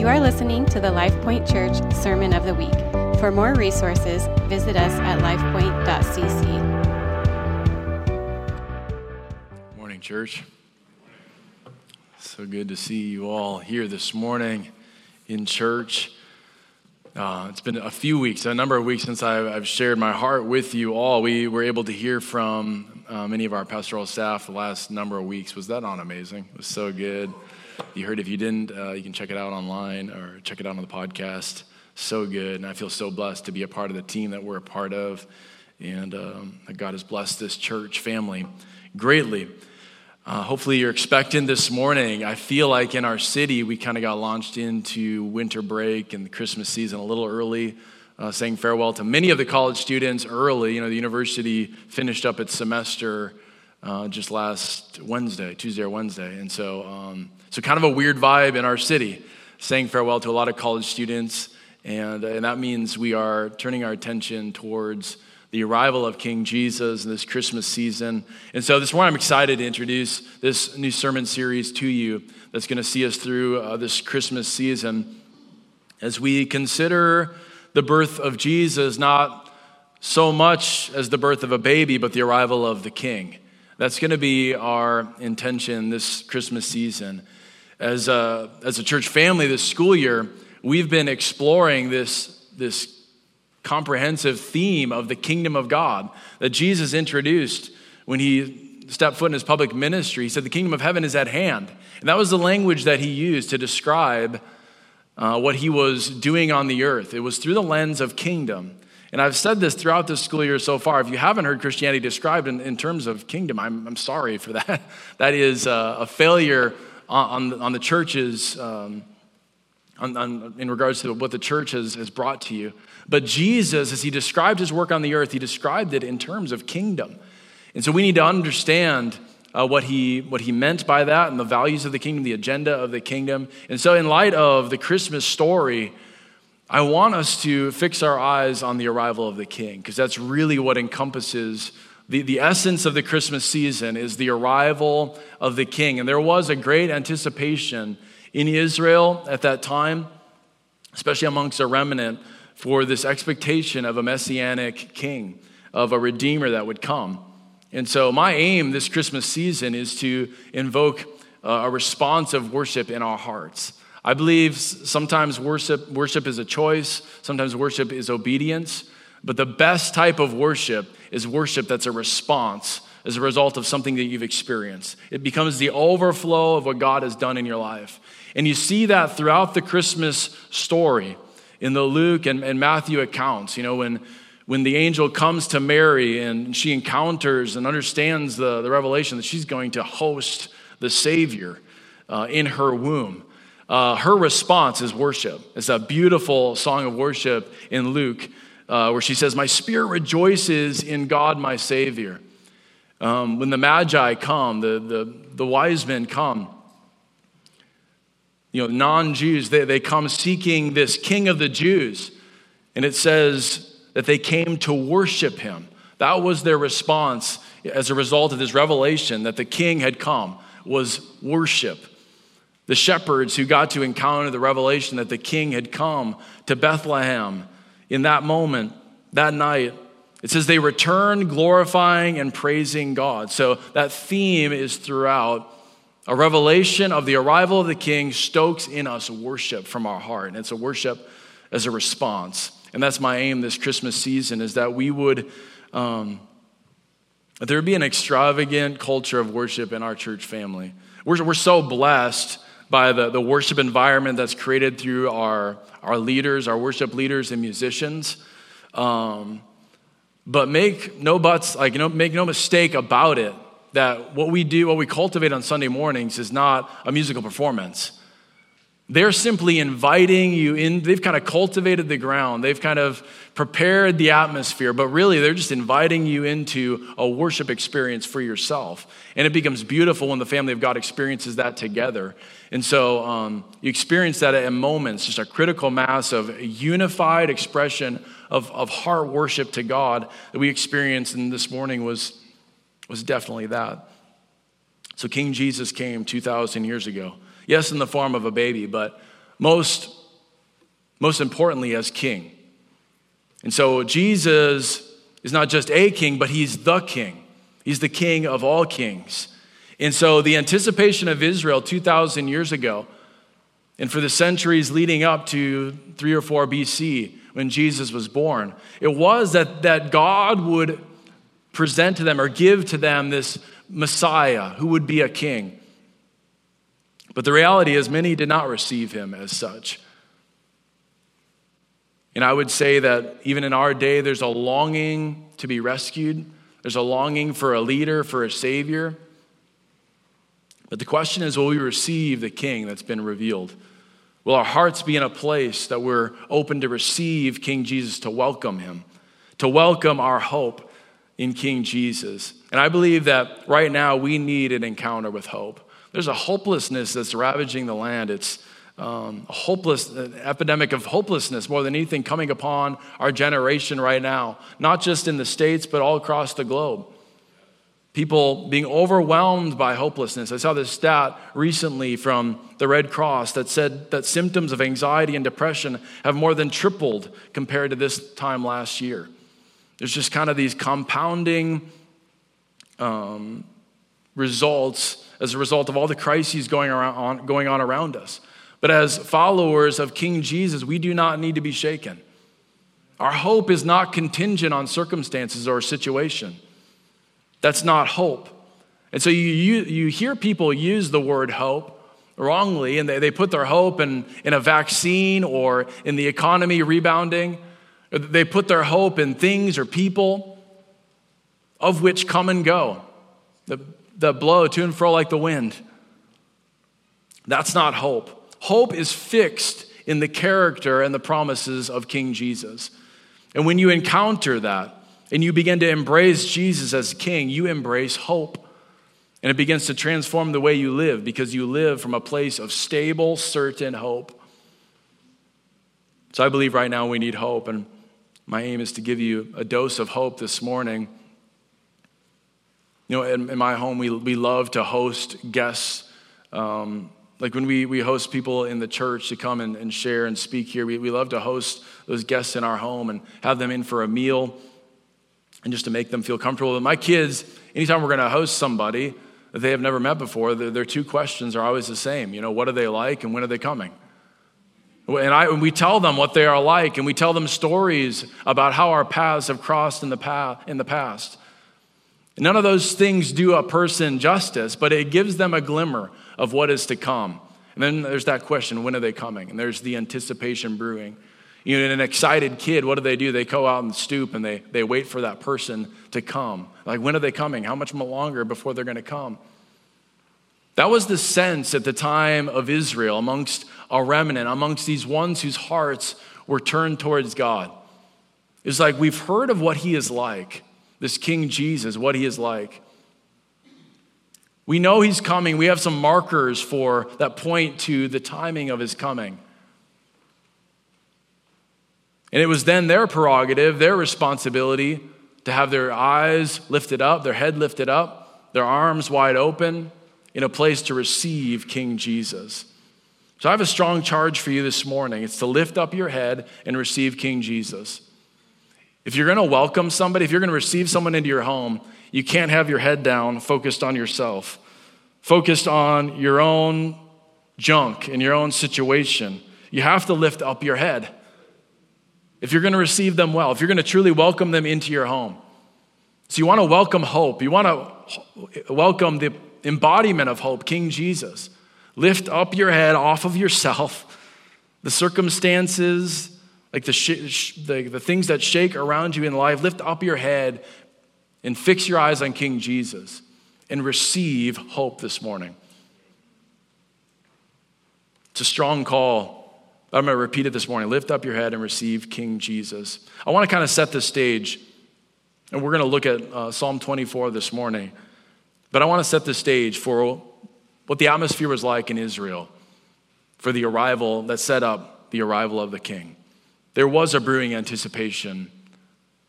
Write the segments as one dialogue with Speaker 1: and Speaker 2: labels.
Speaker 1: You are listening to the LifePoint Church Sermon of the Week. For more resources, visit us at lifepoint.cc.
Speaker 2: Morning, church. So good to see you all here this morning in church. Uh, it's been a few weeks, a number of weeks since I've, I've, shared my heart with you all. We were able to hear from uh, many of our pastoral staff the last number of weeks. Was that not amazing? It was so good. You heard if you didn't, uh, you can check it out online or check it out on the podcast. So good. And I feel so blessed to be a part of the team that we're a part of. And um, God has blessed this church family greatly. Uh, hopefully, you're expecting this morning. I feel like in our city, we kind of got launched into winter break and the Christmas season a little early, uh, saying farewell to many of the college students early. You know, the university finished up its semester uh, just last Wednesday, Tuesday or Wednesday. And so, um, so kind of a weird vibe in our city, saying farewell to a lot of college students. And, and that means we are turning our attention towards the arrival of King Jesus in this Christmas season. And so this morning I'm excited to introduce this new sermon series to you that's going to see us through uh, this Christmas season as we consider the birth of Jesus not so much as the birth of a baby, but the arrival of the King. That's going to be our intention this Christmas season. As a, as a church family this school year, we've been exploring this, this comprehensive theme of the kingdom of God that Jesus introduced when he stepped foot in his public ministry. He said, The kingdom of heaven is at hand. And that was the language that he used to describe uh, what he was doing on the earth. It was through the lens of kingdom. And I've said this throughout this school year so far. If you haven't heard Christianity described in, in terms of kingdom, I'm, I'm sorry for that. that is uh, a failure on, on, the church's, um, on, on, in regards to what the church has, has brought to you. But Jesus, as he described his work on the earth, he described it in terms of kingdom. And so we need to understand uh, what, he, what he meant by that and the values of the kingdom, the agenda of the kingdom. And so, in light of the Christmas story, I want us to fix our eyes on the arrival of the king, because that's really what encompasses the, the essence of the Christmas season is the arrival of the king. And there was a great anticipation in Israel at that time, especially amongst a remnant for this expectation of a messianic king, of a redeemer that would come. And so, my aim this Christmas season is to invoke uh, a response of worship in our hearts. I believe sometimes worship, worship is a choice, sometimes worship is obedience, but the best type of worship is worship that's a response as a result of something that you've experienced. It becomes the overflow of what God has done in your life. And you see that throughout the Christmas story in the Luke and, and Matthew accounts. You know, when, when the angel comes to Mary and she encounters and understands the, the revelation that she's going to host the Savior uh, in her womb. Uh, her response is worship. It's a beautiful song of worship in Luke uh, where she says, My spirit rejoices in God, my Savior. Um, when the Magi come, the, the, the wise men come, you know, non Jews, they, they come seeking this king of the Jews. And it says that they came to worship him. That was their response as a result of this revelation that the king had come, was worship. The shepherds who got to encounter the revelation that the king had come to Bethlehem in that moment, that night, it says they returned glorifying and praising God. So that theme is throughout a revelation of the arrival of the king stokes in us worship from our heart. And it's a worship as a response. And that's my aim this Christmas season is that we would, um, there would be an extravagant culture of worship in our church family. We're, we're so blessed by the, the worship environment that's created through our, our leaders, our worship leaders and musicians. Um, but make no buts, like, you know, make no mistake about it that what we do, what we cultivate on Sunday mornings is not a musical performance. They're simply inviting you in. They've kind of cultivated the ground. They've kind of prepared the atmosphere, but really they're just inviting you into a worship experience for yourself. And it becomes beautiful when the family of God experiences that together. And so um, you experience that at moments, just a critical mass of unified expression of, of heart worship to God that we experienced. And this morning was was definitely that. So King Jesus came 2,000 years ago. Yes, in the form of a baby, but most, most importantly, as king. And so Jesus is not just a king, but he's the king. He's the king of all kings. And so the anticipation of Israel 2,000 years ago, and for the centuries leading up to 3 or 4 BC, when Jesus was born, it was that, that God would present to them or give to them this Messiah who would be a king. But the reality is, many did not receive him as such. And I would say that even in our day, there's a longing to be rescued, there's a longing for a leader, for a savior. But the question is will we receive the king that's been revealed? Will our hearts be in a place that we're open to receive King Jesus, to welcome him, to welcome our hope in King Jesus? And I believe that right now we need an encounter with hope. There's a hopelessness that's ravaging the land. It's um, a hopeless an epidemic of hopelessness more than anything coming upon our generation right now, not just in the States, but all across the globe. People being overwhelmed by hopelessness. I saw this stat recently from the Red Cross that said that symptoms of anxiety and depression have more than tripled compared to this time last year. There's just kind of these compounding um, results as a result of all the crises going, around, going on around us. But as followers of King Jesus, we do not need to be shaken. Our hope is not contingent on circumstances or situation. That's not hope. And so you, you, you hear people use the word hope wrongly, and they, they put their hope in, in a vaccine or in the economy rebounding. They put their hope in things or people of which come and go that blow to and fro like the wind. That's not hope. Hope is fixed in the character and the promises of King Jesus. And when you encounter that and you begin to embrace Jesus as King, you embrace hope. And it begins to transform the way you live because you live from a place of stable, certain hope. So I believe right now we need hope. And my aim is to give you a dose of hope this morning you know, in, in my home, we, we love to host guests. Um, like when we, we host people in the church to come and, and share and speak here, we, we love to host those guests in our home and have them in for a meal and just to make them feel comfortable. And my kids, anytime we're going to host somebody that they have never met before, their, their two questions are always the same. You know, what are they like and when are they coming? And, I, and we tell them what they are like, and we tell them stories about how our paths have crossed in the, past, in the past. None of those things do a person justice, but it gives them a glimmer of what is to come. And then there's that question when are they coming? And there's the anticipation brewing. You know, in an excited kid, what do they do? They go out and stoop and they, they wait for that person to come. Like, when are they coming? How much longer before they're going to come? That was the sense at the time of Israel amongst a remnant, amongst these ones whose hearts were turned towards God. It's like we've heard of what he is like this King Jesus, what he is like. We know he's coming. We have some markers for that point to the timing of his coming. And it was then their prerogative, their responsibility to have their eyes lifted up, their head lifted up, their arms wide open in a place to receive King Jesus. So I have a strong charge for you this morning. It's to lift up your head and receive King Jesus. If you're going to welcome somebody, if you're going to receive someone into your home, you can't have your head down focused on yourself, focused on your own junk and your own situation. You have to lift up your head. If you're going to receive them well, if you're going to truly welcome them into your home. So you want to welcome hope. You want to welcome the embodiment of hope, King Jesus. Lift up your head off of yourself, the circumstances, like the, sh- the, the things that shake around you in life, lift up your head and fix your eyes on King Jesus and receive hope this morning. It's a strong call. I'm going to repeat it this morning. Lift up your head and receive King Jesus. I want to kind of set the stage, and we're going to look at uh, Psalm 24 this morning. But I want to set the stage for what the atmosphere was like in Israel for the arrival that set up the arrival of the king there was a brewing anticipation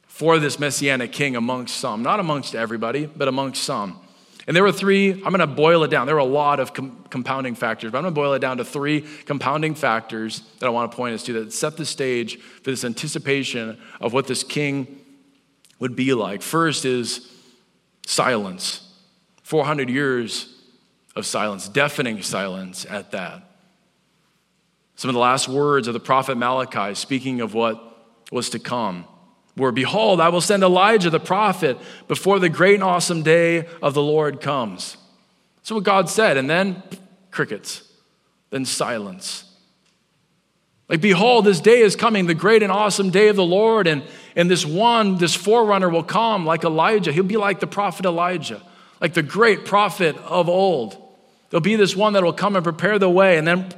Speaker 2: for this messianic king amongst some, not amongst everybody, but amongst some. And there were three, I'm going to boil it down. There were a lot of com- compounding factors, but I'm going to boil it down to three compounding factors that I want to point us to that set the stage for this anticipation of what this king would be like. First is silence 400 years of silence, deafening silence at that. Some of the last words of the prophet Malachi, speaking of what was to come, were Behold, I will send Elijah the prophet before the great and awesome day of the Lord comes. That's what God said. And then crickets, then silence. Like, behold, this day is coming, the great and awesome day of the Lord, and, and this one, this forerunner will come like Elijah. He'll be like the prophet Elijah, like the great prophet of old. There'll be this one that will come and prepare the way, and then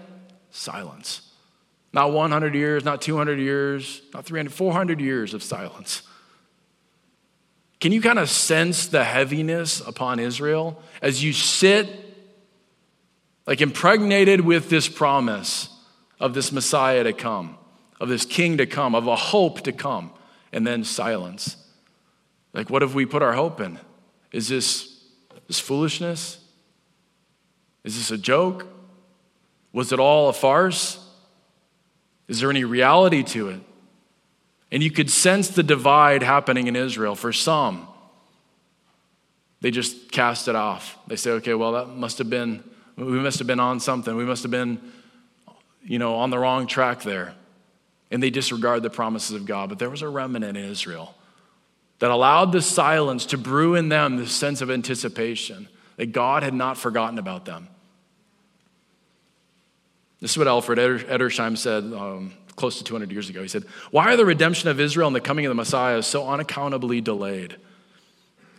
Speaker 2: silence. Not 100 years, not 200 years, not 300, 400 years of silence. Can you kind of sense the heaviness upon Israel as you sit, like impregnated with this promise of this Messiah to come, of this king to come, of a hope to come, and then silence? Like, what have we put our hope in? Is this, this foolishness? Is this a joke? Was it all a farce? Is there any reality to it? And you could sense the divide happening in Israel. For some, they just cast it off. They say, okay, well, that must have been, we must have been on something. We must have been, you know, on the wrong track there. And they disregard the promises of God. But there was a remnant in Israel that allowed the silence to brew in them this sense of anticipation that God had not forgotten about them. This is what Alfred Edersheim said um, close to 200 years ago. He said, Why are the redemption of Israel and the coming of the Messiah so unaccountably delayed?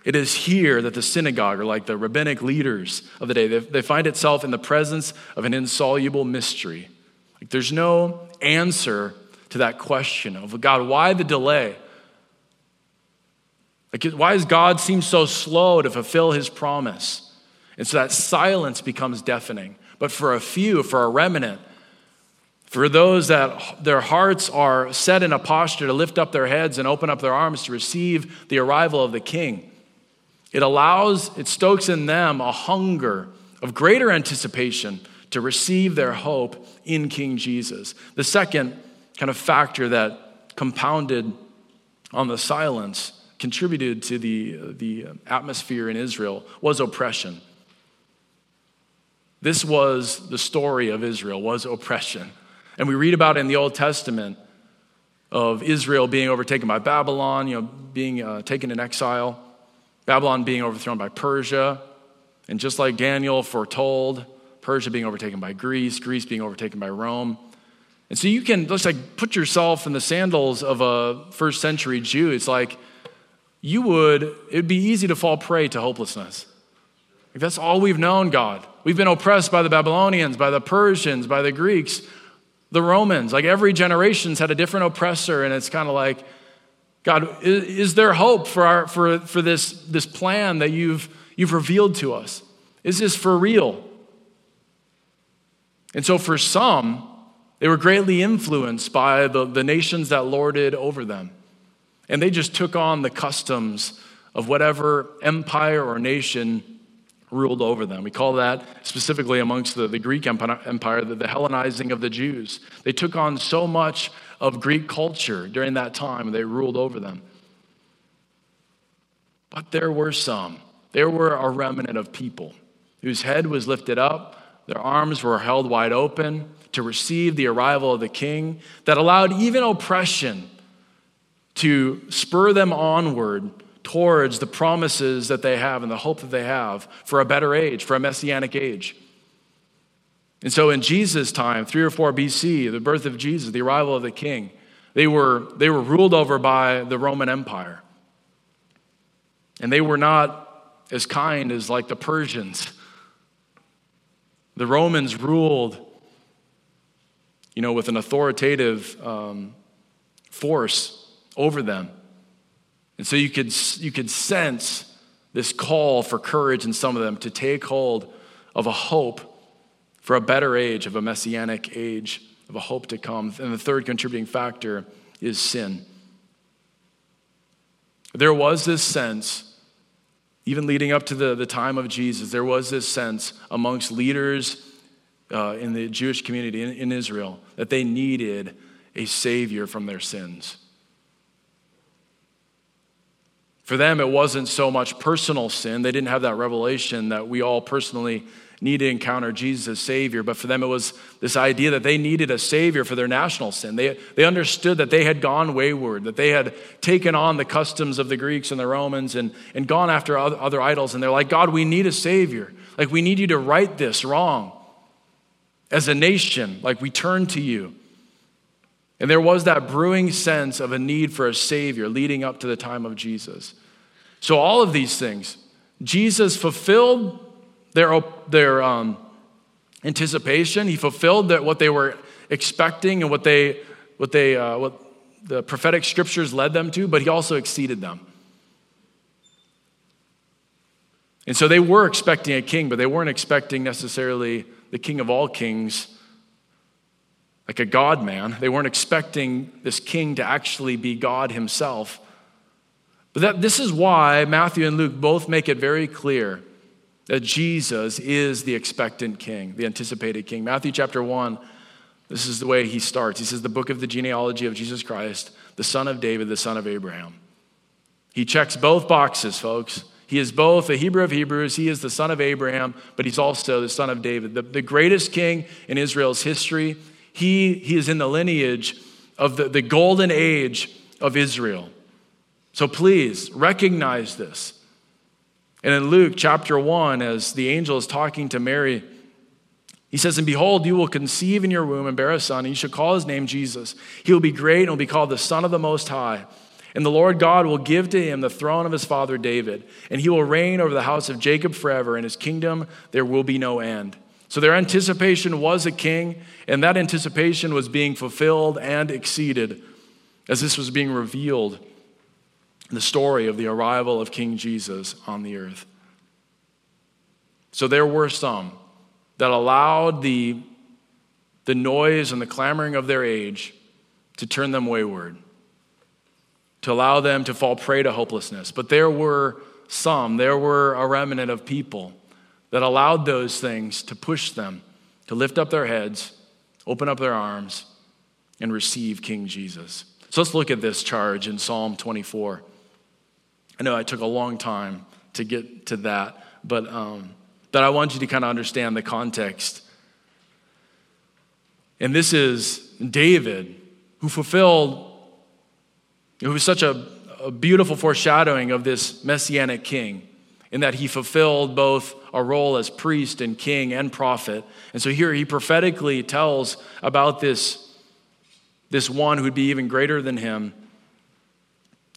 Speaker 2: It is here that the synagogue, or like the rabbinic leaders of the day, they, they find itself in the presence of an insoluble mystery. Like there's no answer to that question of God, why the delay? Like, why does God seem so slow to fulfill his promise? And so that silence becomes deafening. But for a few, for a remnant, for those that their hearts are set in a posture to lift up their heads and open up their arms to receive the arrival of the king, it allows, it stokes in them a hunger of greater anticipation to receive their hope in King Jesus. The second kind of factor that compounded on the silence, contributed to the, the atmosphere in Israel, was oppression. This was the story of Israel, was oppression. And we read about in the Old Testament of Israel being overtaken by Babylon, you know, being uh, taken in exile, Babylon being overthrown by Persia, and just like Daniel foretold, Persia being overtaken by Greece, Greece being overtaken by Rome. And so you can just like put yourself in the sandals of a first century Jew. It's like you would, it'd be easy to fall prey to hopelessness. Like that's all we've known, God. We've been oppressed by the Babylonians, by the Persians, by the Greeks, the Romans. Like every generation's had a different oppressor, and it's kind of like, God, is, is, there hope for, our, for, for this, this plan that you've, you've revealed to us? Is this for real? And so for some, they were greatly influenced by the, the nations that lorded over them. And they just took on the customs of whatever empire or nation ruled over them. We call that specifically amongst the, the Greek Empire the, the Hellenizing of the Jews. They took on so much of Greek culture during that time, they ruled over them. But there were some, there were a remnant of people whose head was lifted up, their arms were held wide open to receive the arrival of the king, that allowed even oppression to spur them onward towards the promises that they have and the hope that they have for a better age, for a messianic age. And so in Jesus' time, 3 or 4 BC, the birth of Jesus, the arrival of the king, they were, they were ruled over by the Roman Empire. And they were not as kind as like the Persians. The Romans ruled, you know, with an authoritative um, force over them. And so you could, you could sense this call for courage in some of them to take hold of a hope for a better age, of a messianic age, of a hope to come. And the third contributing factor is sin. There was this sense Even leading up to the, the time of Jesus, there was this sense amongst leaders uh, in the Jewish community in, in Israel that they needed a Savior from their sins. For them, it wasn't so much personal sin. They didn't have that revelation that we all personally need to encounter Jesus as Savior. But for them, it was this idea that they needed a Savior for their national sin. They, they understood that they had gone wayward, that they had taken on the customs of the Greeks and the Romans and, and gone after other, idols. And they're like, God, we need a Savior. Like, we need you to right this wrong. As a nation, like, we turn to you. And there was that brewing sense of a need for a Savior leading up to the time of Jesus. So, all of these things, Jesus fulfilled their, their um, anticipation. He fulfilled that what they were expecting and what they, what they, uh, what the prophetic scriptures led them to, but he also exceeded them. And so they were expecting a king, but they weren't expecting necessarily the king of all kings, like a God man. They weren't expecting this king to actually be God himself. But that, this is why Matthew and Luke both make it very clear that Jesus is the expectant king, the anticipated king. Matthew chapter 1, this is the way he starts. He says, The book of the genealogy of Jesus Christ, the son of David, the son of Abraham. He checks both boxes, folks. He is both a Hebrew of Hebrews, he is the son of Abraham, but he's also the son of David, the, the greatest king in Israel's history. He, he is in the lineage of the, the golden age of Israel. So please recognize this. And in Luke chapter 1, as the angel is talking to Mary, he says, And behold, you will conceive in your womb and bear a son, and you shall call his name Jesus. He will be great and will be called the Son of the Most High. And the Lord God will give to him the throne of his father David, and he will reign over the house of Jacob forever, and his kingdom there will be no end. So their anticipation was a king, and that anticipation was being fulfilled and exceeded as this was being revealed the story of the arrival of King Jesus on the earth. So there were some that allowed the, the noise and the clamoring of their age to turn them wayward, to allow them to fall prey to hopelessness. But there were some, there were a remnant of people that allowed those things to push them to lift up their heads, open up their arms, and receive King Jesus. So let's look at this charge in Psalm 24. I know I took a long time to get to that, but um, that I want you to kind of understand the context. And this is David, who fulfilled, who was such a, a beautiful foreshadowing of this messianic king, in that he fulfilled both a role as priest and king and prophet. And so here he prophetically tells about this, this one who would be even greater than him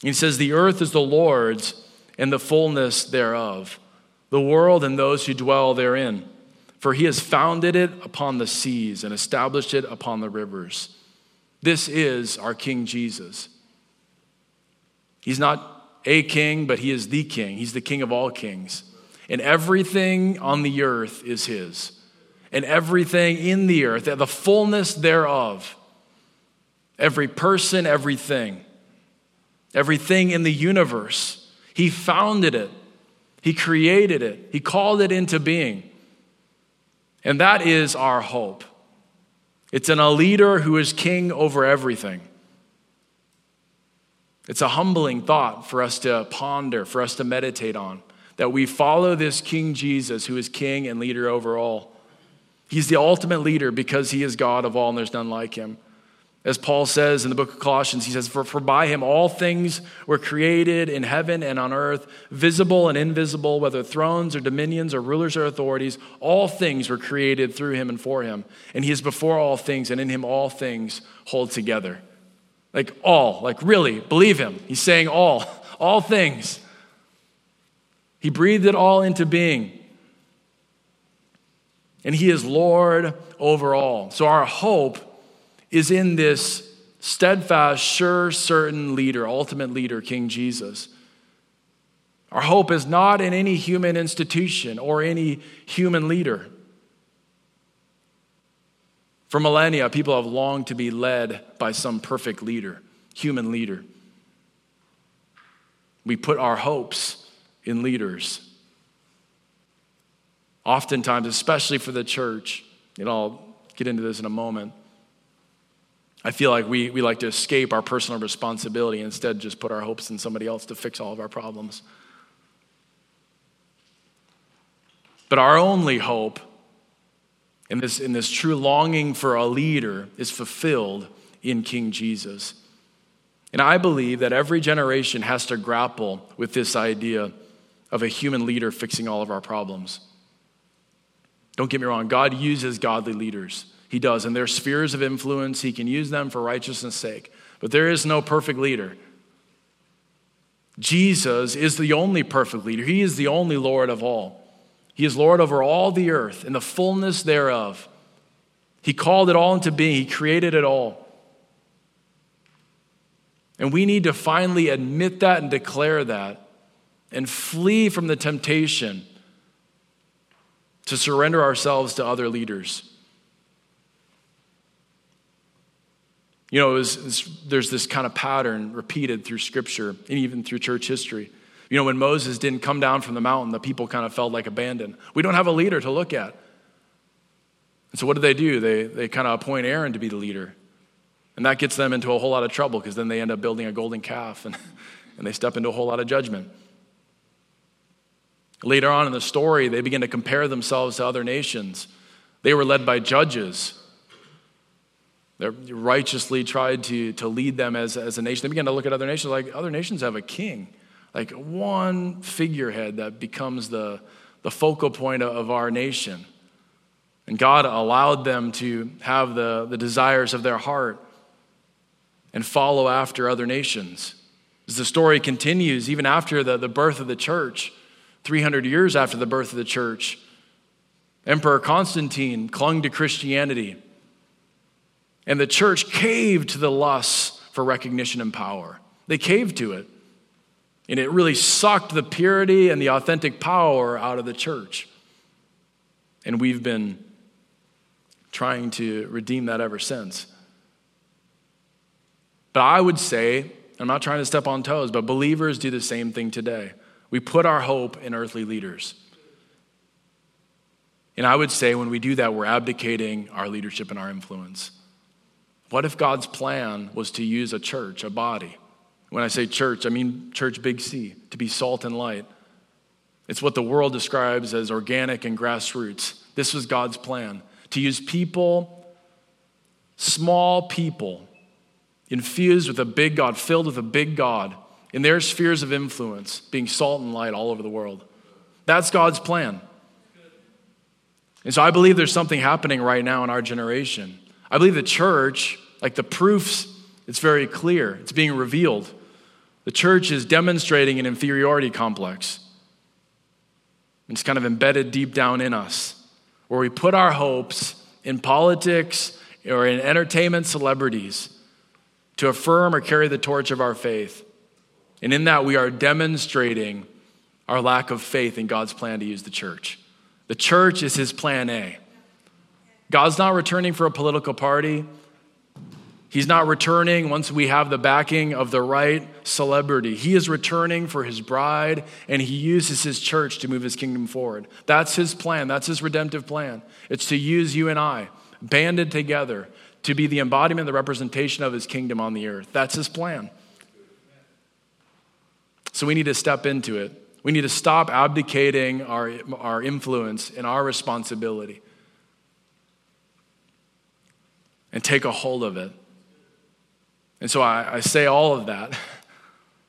Speaker 2: he says, The earth is the Lord's and the fullness thereof, the world and those who dwell therein. For he has founded it upon the seas and established it upon the rivers. This is our King Jesus. He's not a king, but he is the king. He's the king of all kings. And everything on the earth is his. And everything in the earth, the fullness thereof, every person, everything everything in the universe. He founded it, He created it, He called it into being. And that is our hope. It's in a leader who is king over everything. It's a humbling thought for us to ponder, for us to meditate on, that we follow this King Jesus who is king and leader over all. He's the ultimate leader because he is God of all and there's none like him. As Paul says in the book of Colossians, he says, for, for by him all things were created in heaven and on earth, visible and invisible, whether thrones or dominions or rulers or authorities, all things were created through him and for him. And he is before all things, and in him all things hold together. Like all, like really, believe him. He's saying all, all things. He breathed it all into being. And he is Lord over all. So our hope is in this steadfast, sure, certain leader, ultimate leader, King Jesus. Our hope is not in any human institution or any human leader. For millennia, people have longed to be led by some perfect leader, human leader. We put our hopes in leaders. Oftentimes, especially for the church, and I'll get into this in a moment. I feel like we, we like to escape our personal responsibility and instead just put our hopes in somebody else to fix all of our problems. But our only hope in this, in this true longing for a leader is fulfilled in King Jesus. And I believe that every generation has to grapple with this idea of a human leader fixing all of our problems. Don't get me wrong, God uses godly leaders. He does. And their spheres of influence, He can use them for righteousness' sake. But there is no perfect leader. Jesus is the only perfect leader, He is the only Lord of all. He is Lord over all the earth and the fullness thereof. He called it all into being, He created it all. And we need to finally admit that and declare that and flee from the temptation to surrender ourselves to other leaders. You know, was, there's this kind of pattern repeated through Scripture and even through church history. You know, when Moses didn't come down from the mountain, the people kind of felt like abandoned. We don't have a leader to look at. And so, what do they do? They, they kind of appoint Aaron to be the leader. And that gets them into a whole lot of trouble because then they end up building a golden calf and, and they step into a whole lot of judgment. Later on in the story, they begin to compare themselves to other nations. They were led by judges. They righteously tried to, to lead them as, as a nation. They began to look at other nations like other nations have a king, like one figurehead that becomes the, the focal point of our nation. And God allowed them to have the, the desires of their heart and follow after other nations. As the story continues, even after the, the birth of the church, 300 years after the birth of the church, Emperor Constantine clung to Christianity. And the church caved to the lusts for recognition and power. They caved to it. And it really sucked the purity and the authentic power out of the church. And we've been trying to redeem that ever since. But I would say, I'm not trying to step on toes, but believers do the same thing today. We put our hope in earthly leaders. And I would say when we do that, we're abdicating our leadership and our influence. What if God's plan was to use a church, a body? When I say church, I mean church big C, to be salt and light. It's what the world describes as organic and grassroots. This was God's plan to use people, small people, infused with a big God, filled with a big God, in their spheres of influence, being salt and light all over the world. That's God's plan. And so I believe there's something happening right now in our generation. I believe the church, like the proofs, it's very clear. It's being revealed. The church is demonstrating an inferiority complex. It's kind of embedded deep down in us, where we put our hopes in politics or in entertainment celebrities to affirm or carry the torch of our faith. And in that, we are demonstrating our lack of faith in God's plan to use the church. The church is his plan A. God's not returning for a political party. He's not returning once we have the backing of the right celebrity. He is returning for his bride, and he uses his church to move his kingdom forward. That's his plan. That's his redemptive plan. It's to use you and I, banded together, to be the embodiment, the representation of his kingdom on the earth. That's his plan. So we need to step into it. We need to stop abdicating our, our influence and our responsibility and take a hold of it. And so I, I say all of that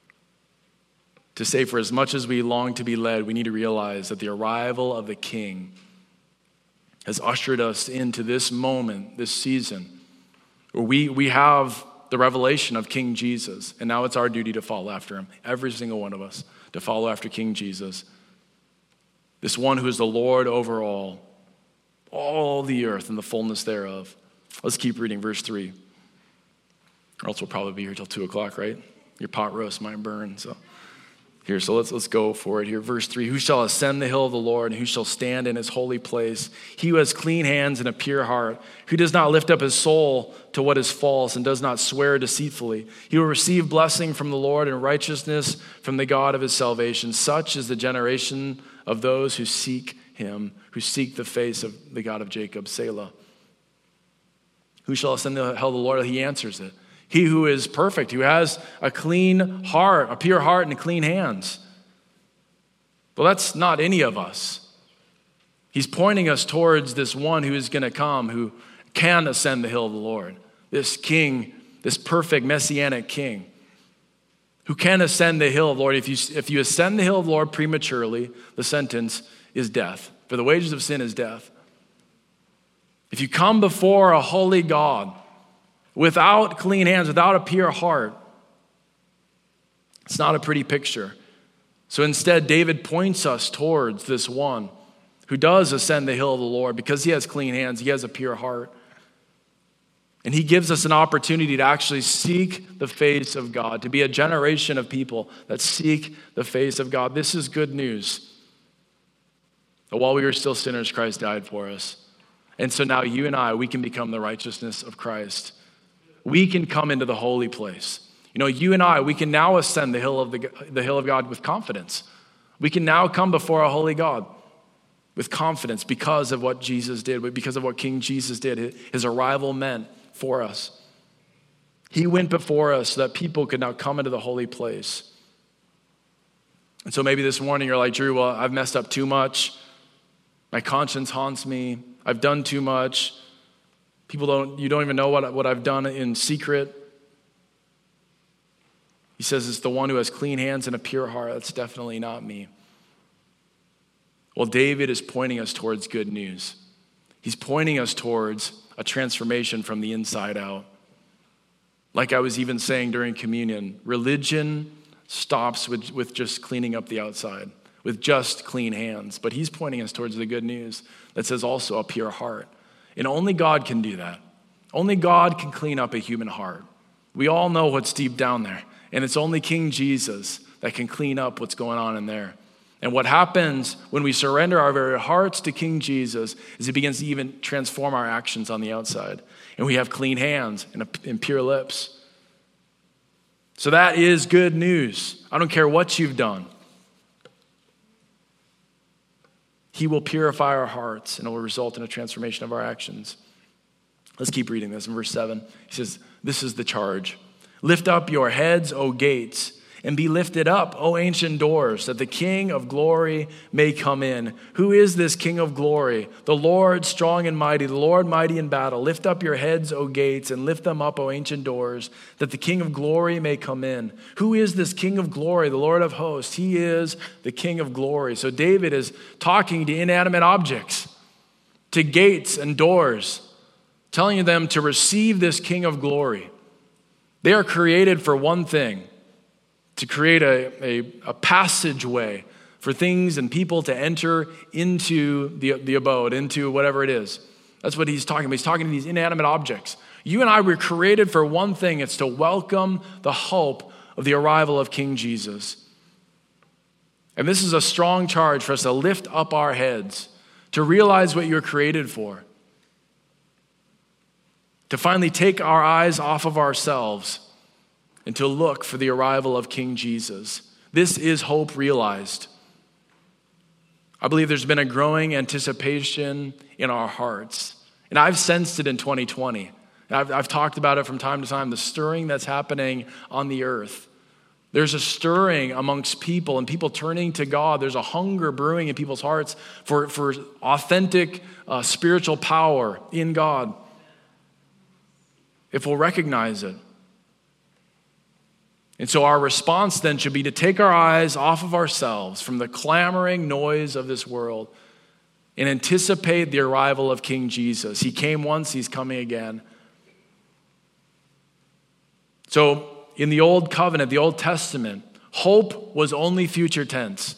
Speaker 2: to say, for as much as we long to be led, we need to realize that the arrival of the King has ushered us into this moment, this season, where we, we have the revelation of King Jesus. And now it's our duty to follow after him, every single one of us, to follow after King Jesus. This one who is the Lord over all, all the earth and the fullness thereof. Let's keep reading verse 3. Or else we'll probably be here till 2 o'clock, right? Your pot roast might burn. So here. So let's, let's go for it here. Verse 3 Who shall ascend the hill of the Lord, and who shall stand in his holy place? He who has clean hands and a pure heart, who does not lift up his soul to what is false and does not swear deceitfully. He will receive blessing from the Lord and righteousness from the God of his salvation. Such is the generation of those who seek him, who seek the face of the God of Jacob, Selah. Who shall ascend the hill of the Lord? He answers it. He who is perfect, who has a clean heart, a pure heart, and clean hands. Well, that's not any of us. He's pointing us towards this one who is going to come, who can ascend the hill of the Lord. This king, this perfect messianic king, who can ascend the hill of the Lord. If you, if you ascend the hill of the Lord prematurely, the sentence is death. For the wages of sin is death. If you come before a holy God, without clean hands, without a pure heart. It's not a pretty picture. So instead, David points us towards this one who does ascend the hill of the Lord because he has clean hands, he has a pure heart. And he gives us an opportunity to actually seek the face of God, to be a generation of people that seek the face of God. This is good news. That while we were still sinners, Christ died for us. And so now you and I, we can become the righteousness of Christ we can come into the holy place. You know, you and I, we can now ascend the hill of, the, the hill of God with confidence. We can now come before a holy God with confidence because of what Jesus did, because of what King Jesus did. His arrival meant for us. He went before us so that people could now come into the holy place. And so maybe this morning you're like, Drew, well, I've messed up too much. My conscience haunts me. I've done too much. People don't, you don't even know what, what I've done in secret. He says it's the one who has clean hands and a pure heart. That's definitely not me. Well, David is pointing us towards good news. He's pointing us towards a transformation from the inside out. Like I was even saying during communion, religion stops with, with just cleaning up the outside, with just clean hands. But he's pointing us towards the good news that says also a pure heart. And only God can do that. Only God can clean up a human heart. We all know what's deep down there. And it's only King Jesus that can clean up what's going on in there. And what happens when we surrender our very hearts to King Jesus is he begins to even transform our actions on the outside. And we have clean hands and, and pure lips. So that is good news. I don't care what you've done. He will purify our hearts and it will result in a transformation of our actions. Let's keep reading this in verse 7. He says, This is the charge Lift up your heads, O gates and be lifted up, O ancient doors, that the King of glory may come in. Who is this King of glory? The Lord strong and mighty, the Lord mighty in battle. Lift up your heads, O gates, and lift them up, O ancient doors, that the King of glory may come in. Who is this King of glory? The Lord of hosts. He is the King of glory. So David is talking to inanimate objects, to gates and doors, telling them to receive this King of glory. They are created for one thing to create a, a, a passageway for things and people to enter into the, the abode, into whatever it is. That's what he's talking about. He's talking to these inanimate objects. You and I were created for one thing it's to welcome the hope of the arrival of King Jesus. And this is a strong charge for us to lift up our heads, to realize what you're created for, to finally take our eyes off of ourselves and to look for the arrival of King Jesus. This is hope realized. I believe there's been a growing anticipation in our hearts. And I've sensed it in 2020. I've, I've, talked about it from time to time the stirring that's happening on the earth. There's a stirring amongst people and people turning to God. There's a hunger brewing in people's hearts for, for authentic uh, spiritual power in God. If we'll recognize it. And so our response then should be to take our eyes off of ourselves from the clamoring noise of this world and anticipate the arrival of King Jesus. He came once, he's coming again. So in the Old Covenant, the Old Testament, hope was only future tense.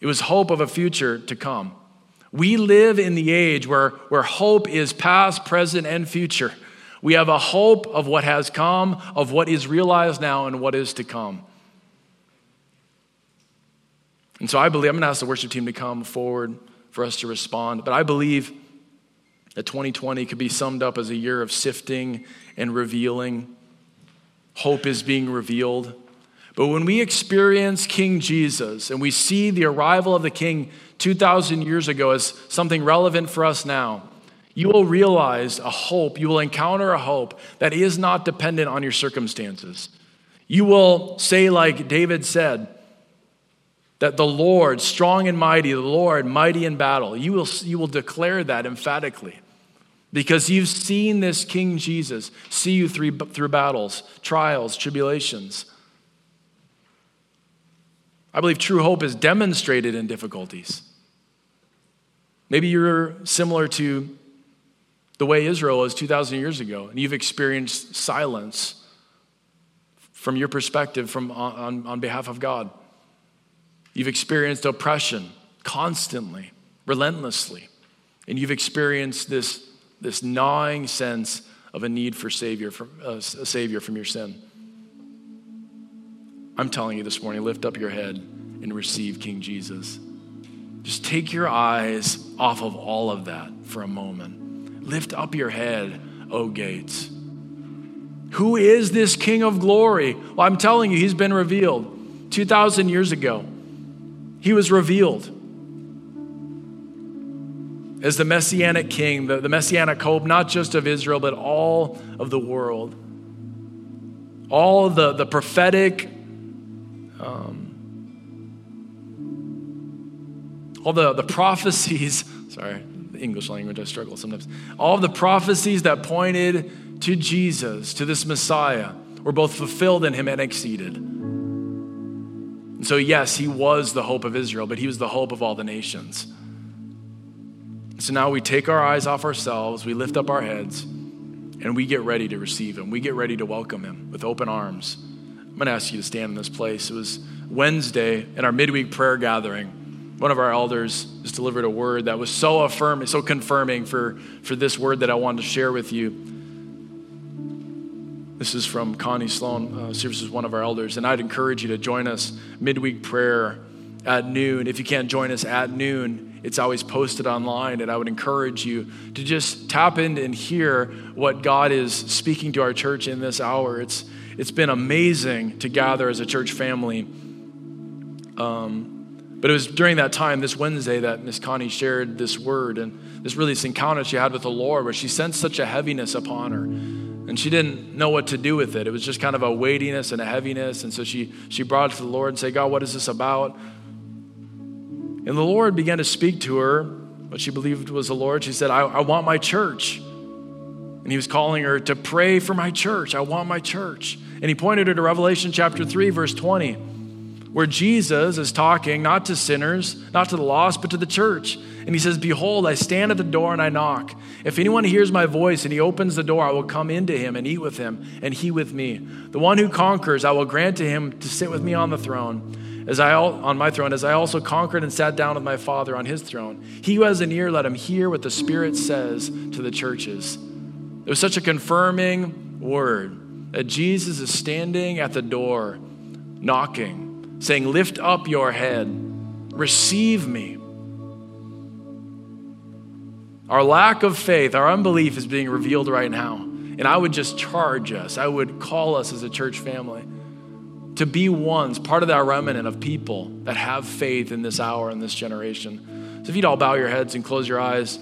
Speaker 2: It was hope of a future to come. We live in the age where, where hope is past, present, and future. We have a hope of what has come, of what is realized now, and what is to come. And so I believe, I'm going to ask the worship team to come forward for us to respond. But I believe that 2020 could be summed up as a year of sifting and revealing. Hope is being revealed. But when we experience King Jesus and we see the arrival of the King 2,000 years ago as something relevant for us now, you will realize a hope, you will encounter a hope that is not dependent on your circumstances. You will say, like David said, that the Lord, strong and mighty, the Lord, mighty in battle. You will, you will declare that emphatically because you've seen this King Jesus see you through, through battles, trials, tribulations. I believe true hope is demonstrated in difficulties. Maybe you're similar to the way Israel was 2,000 years ago, and you've experienced silence from your perspective from, on, on behalf of God. You've experienced oppression constantly, relentlessly, and you've experienced this, this gnawing sense of a need for savior from, uh, a savior from your sin. I'm telling you this morning, lift up your head and receive King Jesus. Just take your eyes off of all of that for a moment. Lift up your head, O gates. Who is this King of glory? Well, I'm telling you, he's been revealed 2,000 years ago. He was revealed as the messianic king, the, the messianic hope, not just of Israel, but all of the world. All the, the prophetic um, all the, the prophecies, sorry, English language, I struggle sometimes. All the prophecies that pointed to Jesus, to this Messiah, were both fulfilled in him and exceeded. And so, yes, he was the hope of Israel, but he was the hope of all the nations. So now we take our eyes off ourselves, we lift up our heads, and we get ready to receive him. We get ready to welcome him with open arms. I'm going to ask you to stand in this place. It was Wednesday in our midweek prayer gathering one of our elders just delivered a word that was so affirming, so confirming for, for this word that I wanted to share with you. This is from Connie Sloan. Uh, serves one of our elders. And I'd encourage you to join us midweek prayer at noon. If you can't join us at noon, it's always posted online. And I would encourage you to just tap in and hear what God is speaking to our church in this hour. It's, it's been amazing to gather as a church family. Um, but it was during that time, this Wednesday, that Miss Connie shared this word and this really this encounter she had with the Lord where she sensed such a heaviness upon her. And she didn't know what to do with it. It was just kind of a weightiness and a heaviness. And so she, she brought it to the Lord and said, God, what is this about? And the Lord began to speak to her, what she believed was the Lord. She said, I, I want my church. And he was calling her to pray for my church. I want my church. And he pointed her to Revelation chapter 3, verse 20 where Jesus is talking not to sinners, not to the lost, but to the church. And he says, Behold, I stand at the door and I knock. If anyone hears my voice and he opens the door, I will come into him and eat with him, and he with me. The one who conquers, I will grant to him to sit with me on the throne, as I on my throne, as I also conquered and sat down with my Father on his throne. He who has an ear, let him hear what the Spirit says to the churches. It was such a confirming word that Jesus is standing at the door, knocking saying, Lift up your head, receive me. Our lack of faith, our unbelief is being revealed right now. And I would just charge us, I would call us as a church family to be ones, part of that remnant of people that have faith in this hour, in this generation. So if you'd all bow your heads and close your eyes.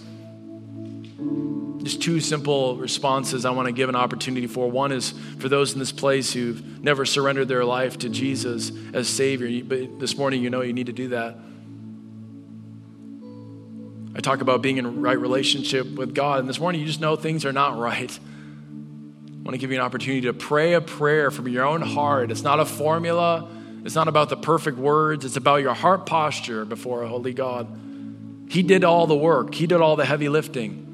Speaker 2: Just two simple responses I want to give an opportunity for. One is for those in this place who've never surrendered their life to Jesus as Savior, but this morning you know you need to do that. I talk about being in right relationship with God, and this morning you just know things are not right. I want to give you an opportunity to pray a prayer from your own heart. It's not a formula, it's not about the perfect words, it's about your heart posture before a holy God. He did all the work, He did all the heavy lifting.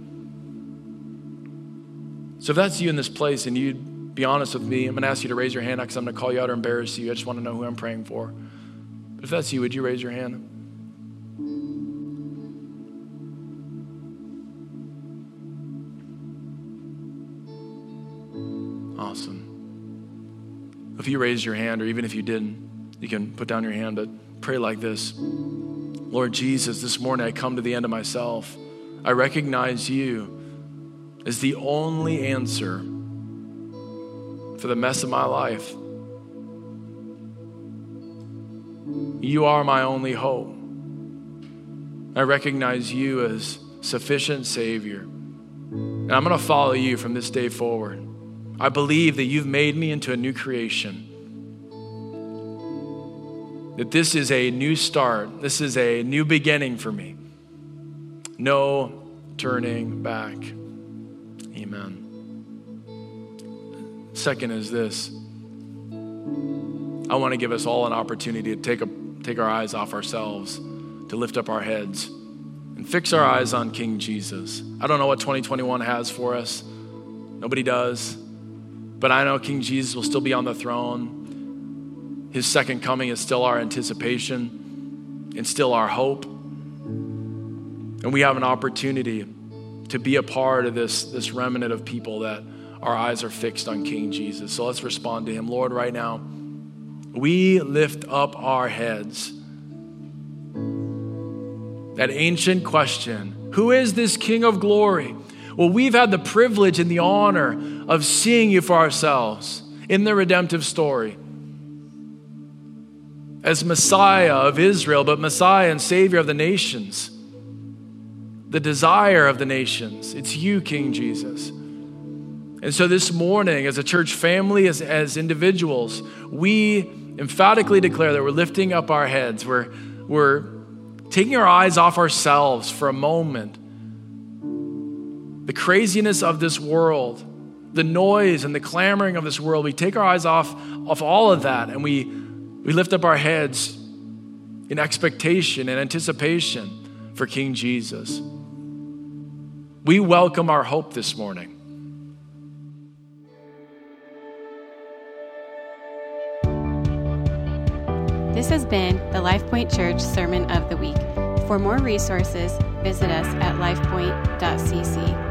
Speaker 2: So if that's you in this place and you'd be honest with me, I'm going to ask you to raise your hand because I'm going to call you out or embarrass you. I just want to know who I'm praying for. But if that's you, would you raise your hand? Awesome. If you raised your hand, or even if you didn't, you can put down your hand. But Pray like this Lord Jesus, this morning I come to the end of myself. I recognize you as the only answer for the mess of my life. You are my only hope. I recognize you as sufficient Savior. And I'm going to follow you from this day forward. I believe that you've made me into a new creation. That this is a new start, this is a new beginning for me. No turning back. Amen. Second is this I want to give us all an opportunity to take, a, take our eyes off ourselves, to lift up our heads, and fix our eyes on King Jesus. I don't know what 2021 has for us, nobody does. But I know King Jesus will still be on the throne. His second coming is still our anticipation and still our hope. And we have an opportunity to be a part of this, this remnant of people that our eyes are fixed on King Jesus. So let's respond to him. Lord, right now, we lift up our heads. That ancient question Who is this King of glory? Well, we've had the privilege and the honor of seeing you for ourselves in the redemptive story as Messiah of Israel, but Messiah and Savior of the nations, the desire of the nations. It's you, King Jesus. And so this morning, as a church family, as, as individuals, we emphatically declare that we're lifting up our heads. We're, we're taking our eyes off ourselves for a moment. The craziness of this world, the noise and the clamoring of this world, we take our eyes off of all of that and we, we lift up our heads in expectation and anticipation for King Jesus. We welcome our hope this morning.
Speaker 1: This has been the LifePoint Church Sermon of the Week. For more resources, visit us at lifepoint.cc.